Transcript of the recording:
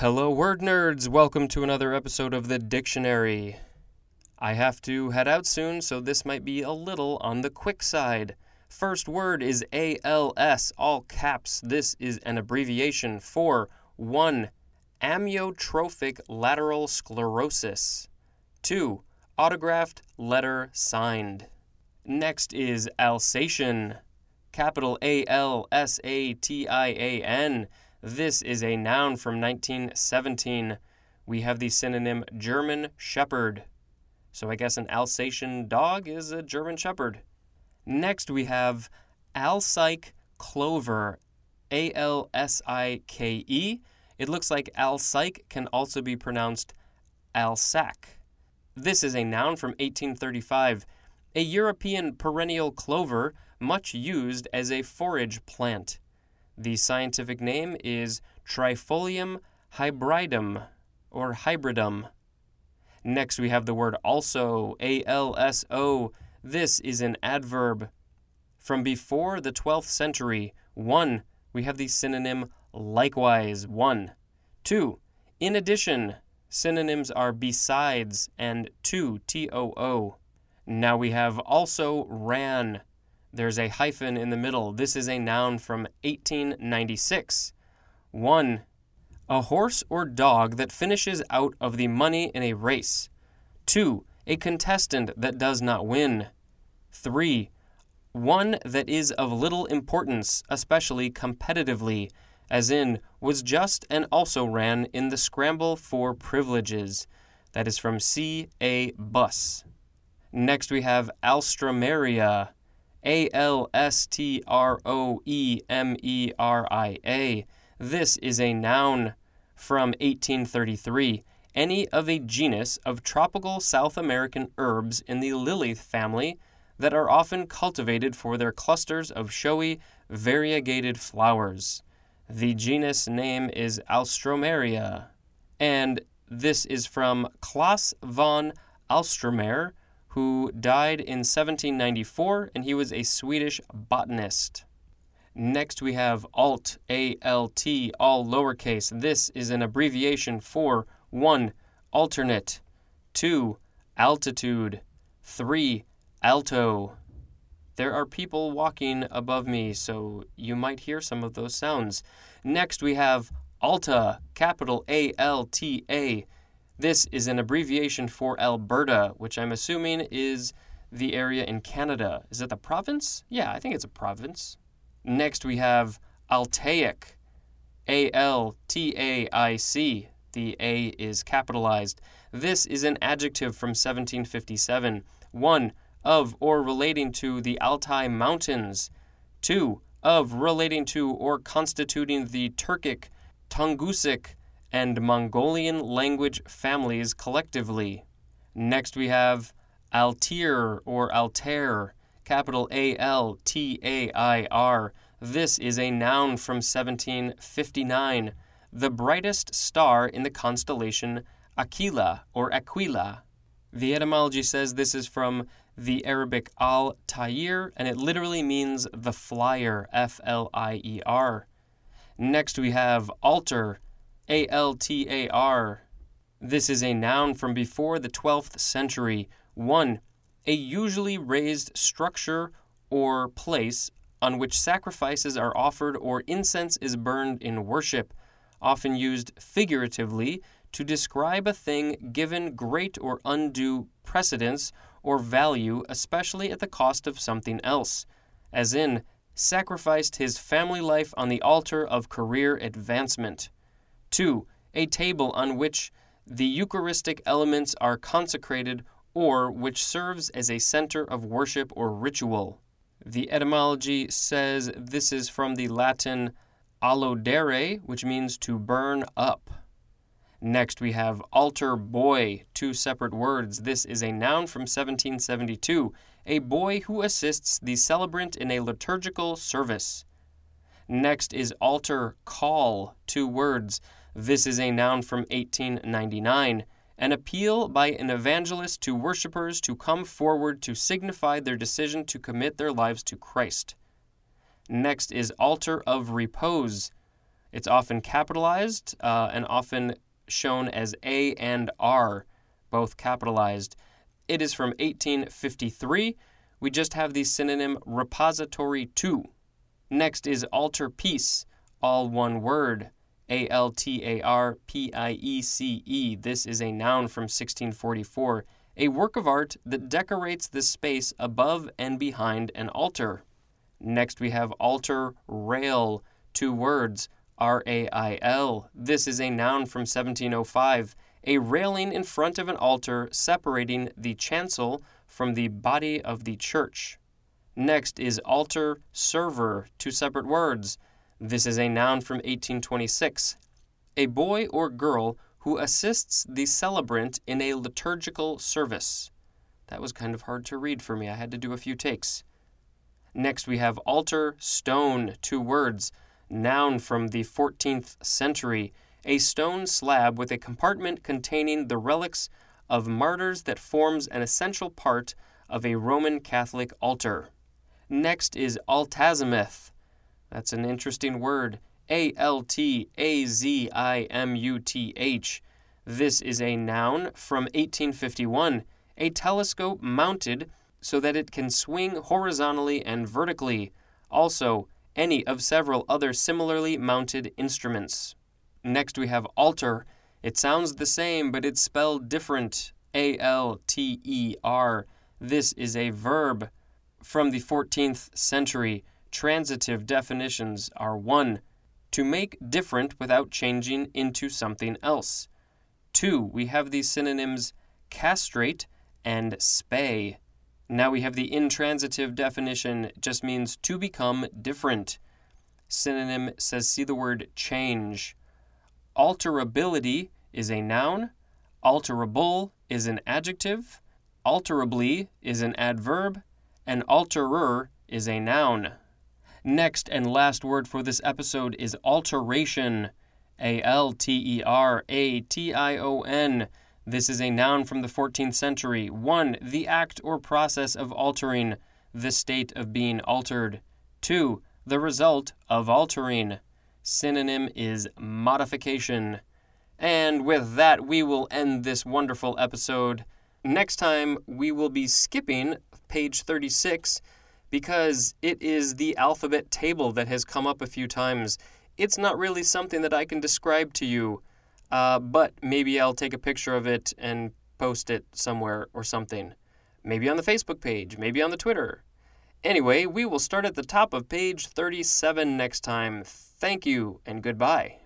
Hello, word nerds! Welcome to another episode of the dictionary. I have to head out soon, so this might be a little on the quick side. First word is ALS, all caps. This is an abbreviation for 1. Amyotrophic lateral sclerosis. 2. Autographed letter signed. Next is Alsatian, capital A L S A T I A N. This is a noun from 1917. We have the synonym German Shepherd. So I guess an Alsatian dog is a German Shepherd. Next we have Alsike clover, A L S I K E. It looks like Alsike can also be pronounced Alsac. This is a noun from 1835, a European perennial clover much used as a forage plant. The scientific name is Trifolium hybridum or hybridum. Next, we have the word also, A L S O. This is an adverb. From before the 12th century, 1, we have the synonym likewise, 1. 2, in addition, synonyms are besides and to, T O O. Now we have also ran. There's a hyphen in the middle. This is a noun from 1896. 1. A horse or dog that finishes out of the money in a race. 2. A contestant that does not win. 3. One that is of little importance, especially competitively, as in, was just and also ran in the scramble for privileges. That is from C. A. Bus. Next we have Alstroemeria. A L S T R O E M E R I A. This is a noun from 1833. Any of a genus of tropical South American herbs in the lily family that are often cultivated for their clusters of showy, variegated flowers. The genus name is Alstroemeria. And this is from Clas von Alstroemer, who died in 1794, and he was a Swedish botanist. Next, we have ALT, A L T, all lowercase. This is an abbreviation for 1. Alternate, 2. Altitude, 3. Alto. There are people walking above me, so you might hear some of those sounds. Next, we have ALTA, capital A L T A. This is an abbreviation for Alberta, which I'm assuming is the area in Canada. Is it the province? Yeah, I think it's a province. Next, we have Altaic, A L T A I C. The A is capitalized. This is an adjective from 1757. 1. Of or relating to the Altai Mountains. 2. Of relating to or constituting the Turkic, Tungusic, and Mongolian language families collectively. Next, we have Altair or Altair, capital A L T A I R. This is a noun from 1759, the brightest star in the constellation Aquila or Aquila. The etymology says this is from the Arabic al Tayir, and it literally means the flyer, F L I E R. Next, we have altar, a L T A R. This is a noun from before the 12th century. 1. A usually raised structure or place on which sacrifices are offered or incense is burned in worship, often used figuratively to describe a thing given great or undue precedence or value, especially at the cost of something else, as in, sacrificed his family life on the altar of career advancement. 2. A table on which the Eucharistic elements are consecrated or which serves as a center of worship or ritual. The etymology says this is from the Latin adolere, which means to burn up. Next, we have altar boy, two separate words. This is a noun from 1772, a boy who assists the celebrant in a liturgical service. Next is altar call, two words. This is a noun from 1899, an appeal by an evangelist to worshippers to come forward to signify their decision to commit their lives to Christ. Next is altar of repose, It's often capitalized uh, and often shown as A and R, both capitalized. It is from 1853. We just have the synonym repository to. Next is altarpiece, all one word. A L T A R P I E C E. This is a noun from 1644, a work of art that decorates the space above and behind an altar. Next, we have altar rail, two words, R A I L. This is a noun from 1705, a railing in front of an altar separating the chancel from the body of the church. Next is altar server, two separate words. This is a noun from 1826. A boy or girl who assists the celebrant in a liturgical service. That was kind of hard to read for me. I had to do a few takes. Next, we have altar stone, two words. Noun from the 14th century. A stone slab with a compartment containing the relics of martyrs that forms an essential part of a Roman Catholic altar. Next is altazimuth. That's an interesting word. A L T A Z I M U T H. This is a noun from 1851, a telescope mounted so that it can swing horizontally and vertically. Also, any of several other similarly mounted instruments. Next, we have alter. It sounds the same, but it's spelled different. A L T E R. This is a verb. From the 14th century, transitive definitions are 1. To make different without changing into something else. 2. We have the synonyms castrate and spay. Now we have the intransitive definition, just means to become different. Synonym says see the word change. Alterability is a noun, alterable is an adjective, alterably is an adverb, and alterer is a noun. Next and last word for this episode is alteration. A L T E R A T I O N. This is a noun from the 14th century. 1. The act or process of altering, the state of being altered. 2. The result of altering. Synonym is modification. And with that, we will end this wonderful episode. Next time, we will be skipping page 36 because it is the alphabet table that has come up a few times. It's not really something that I can describe to you, uh, but maybe I'll take a picture of it and post it somewhere or something. Maybe on the Facebook page, maybe on the Twitter. Anyway, we will start at the top of page 37 next time. Thank you and goodbye.